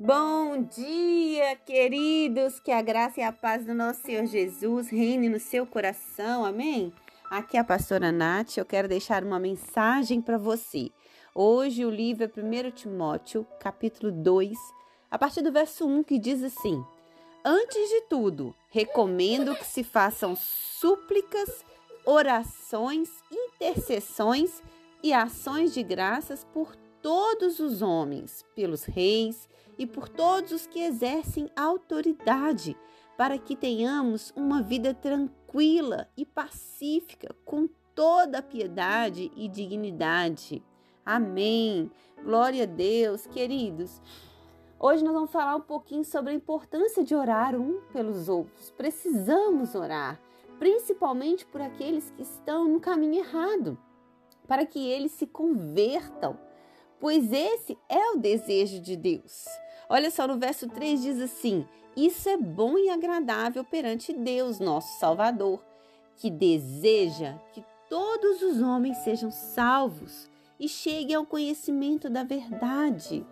Bom dia, queridos! Que a graça e a paz do nosso Senhor Jesus reine no seu coração, amém? Aqui é a pastora Nath, eu quero deixar uma mensagem para você. Hoje o livro é 1 Timóteo, capítulo 2, a partir do verso 1, que diz assim: Antes de tudo, recomendo que se façam súplicas, orações, intercessões e ações de graças por todos os homens, pelos reis e por todos os que exercem autoridade, para que tenhamos uma vida tranquila e pacífica, com toda a piedade e dignidade. Amém. Glória a Deus, queridos. Hoje nós vamos falar um pouquinho sobre a importância de orar um pelos outros. Precisamos orar, principalmente por aqueles que estão no caminho errado, para que eles se convertam pois esse é o desejo de Deus. Olha só, no verso 3 diz assim: Isso é bom e agradável perante Deus, nosso Salvador, que deseja que todos os homens sejam salvos e cheguem ao conhecimento da verdade.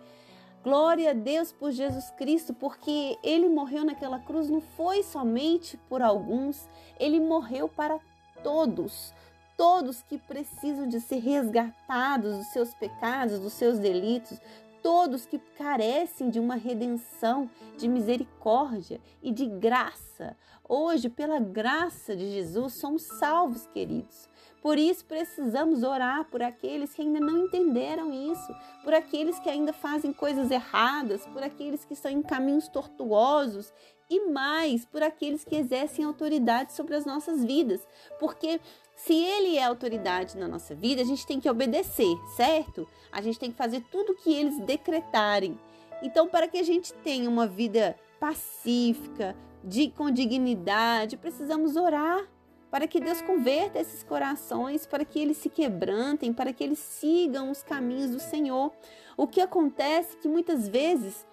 Glória a Deus por Jesus Cristo, porque ele morreu naquela cruz não foi somente por alguns, ele morreu para todos todos que precisam de ser resgatados dos seus pecados, dos seus delitos, todos que carecem de uma redenção, de misericórdia e de graça. Hoje, pela graça de Jesus, somos salvos, queridos. Por isso precisamos orar por aqueles que ainda não entenderam isso, por aqueles que ainda fazem coisas erradas, por aqueles que estão em caminhos tortuosos e mais por aqueles que exercem autoridade sobre as nossas vidas, porque se ele é autoridade na nossa vida, a gente tem que obedecer, certo? A gente tem que fazer tudo o que eles decretarem. Então, para que a gente tenha uma vida pacífica, de, com dignidade, precisamos orar para que Deus converta esses corações, para que eles se quebrantem, para que eles sigam os caminhos do Senhor. O que acontece é que muitas vezes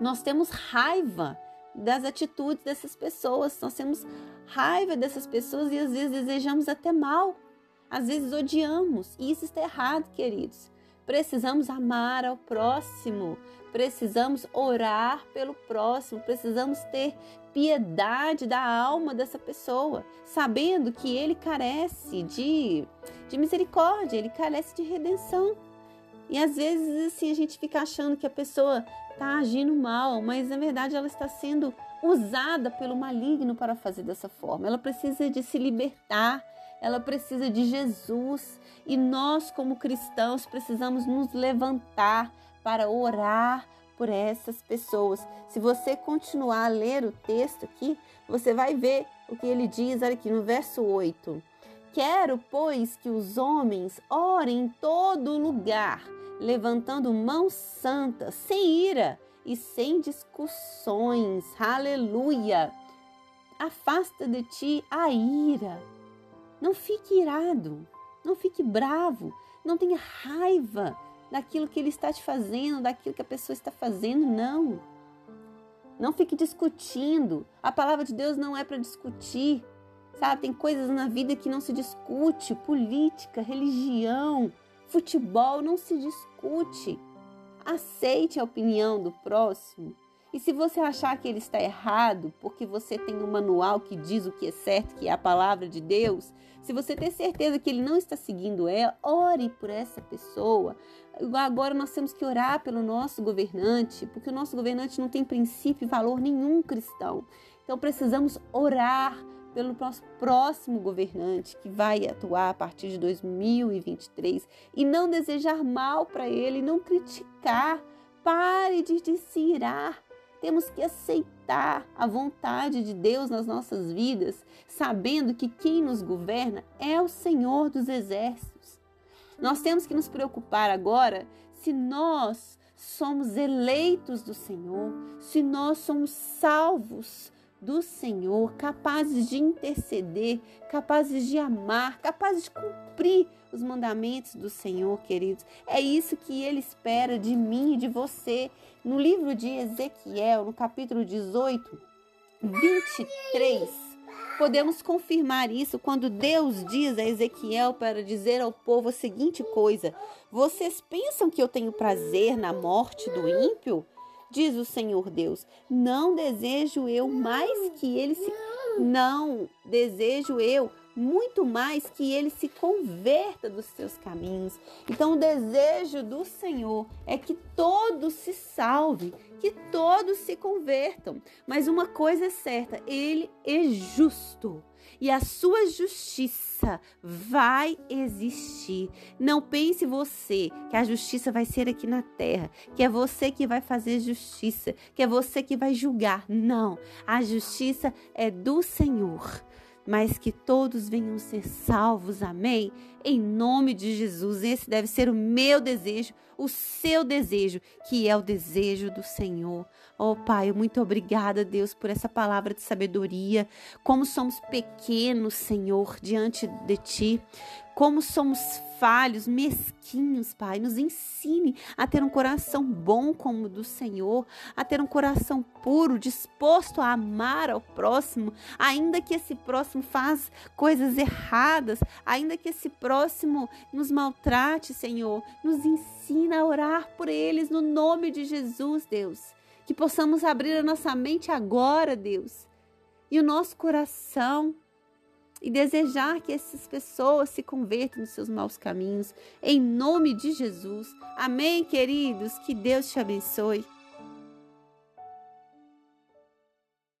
nós temos raiva das atitudes dessas pessoas. Nós temos raiva dessas pessoas e às vezes desejamos até mal. Às vezes odiamos. E isso está errado, queridos. Precisamos amar ao próximo, precisamos orar pelo próximo, precisamos ter piedade da alma dessa pessoa, sabendo que ele carece de, de misericórdia, ele carece de redenção. E às vezes assim a gente fica achando que a pessoa está agindo mal, mas na verdade ela está sendo usada pelo maligno para fazer dessa forma. Ela precisa de se libertar, ela precisa de Jesus e nós, como cristãos, precisamos nos levantar para orar por essas pessoas. Se você continuar a ler o texto aqui, você vai ver o que ele diz aqui no verso 8. Quero, pois, que os homens orem em todo lugar levantando mãos santas, sem ira e sem discussões. Aleluia! Afasta de ti a ira. Não fique irado, não fique bravo, não tenha raiva daquilo que ele está te fazendo, daquilo que a pessoa está fazendo, não. Não fique discutindo. A palavra de Deus não é para discutir. Sabe, tem coisas na vida que não se discute, política, religião, Futebol não se discute. Aceite a opinião do próximo. E se você achar que ele está errado, porque você tem um manual que diz o que é certo, que é a palavra de Deus, se você ter certeza que ele não está seguindo ela, ore por essa pessoa. Agora nós temos que orar pelo nosso governante, porque o nosso governante não tem princípio e valor nenhum cristão. Então precisamos orar pelo nosso próximo governante que vai atuar a partir de 2023 e não desejar mal para ele, não criticar. Pare de, se irar. Temos que aceitar a vontade de Deus nas nossas vidas, sabendo que quem nos governa é o Senhor dos Exércitos. Nós temos que nos preocupar agora se nós somos eleitos do Senhor, se nós somos salvos do Senhor, capazes de interceder, capazes de amar, capazes de cumprir os mandamentos do Senhor, queridos. É isso que ele espera de mim e de você. No livro de Ezequiel, no capítulo 18, 23, podemos confirmar isso quando Deus diz a Ezequiel para dizer ao povo a seguinte coisa: Vocês pensam que eu tenho prazer na morte do ímpio? Diz o Senhor Deus. Não desejo eu mais que ele se. Não desejo eu muito mais que ele se converta dos seus caminhos. Então, o desejo do Senhor é que todos se salvem, que todos se convertam. Mas uma coisa é certa: ele é justo e a sua justiça vai existir. Não pense você que a justiça vai ser aqui na terra, que é você que vai fazer justiça, que é você que vai julgar. Não, a justiça é do Senhor mas que todos venham ser salvos. Amém? Em nome de Jesus, esse deve ser o meu desejo, o seu desejo, que é o desejo do Senhor. Oh, Pai, muito obrigada, Deus, por essa palavra de sabedoria. Como somos pequenos, Senhor, diante de Ti. Como somos falhos, mesquinhos, Pai. Nos ensine a ter um coração bom como o do Senhor, a ter um coração puro, disposto a amar ao próximo, ainda que esse próximo faz coisas erradas, ainda que esse próximo nos maltrate, Senhor. Nos ensina a orar por eles no nome de Jesus, Deus. Que possamos abrir a nossa mente agora, Deus, e o nosso coração e desejar que essas pessoas se convertam nos seus maus caminhos, em nome de Jesus. Amém, queridos? Que Deus te abençoe.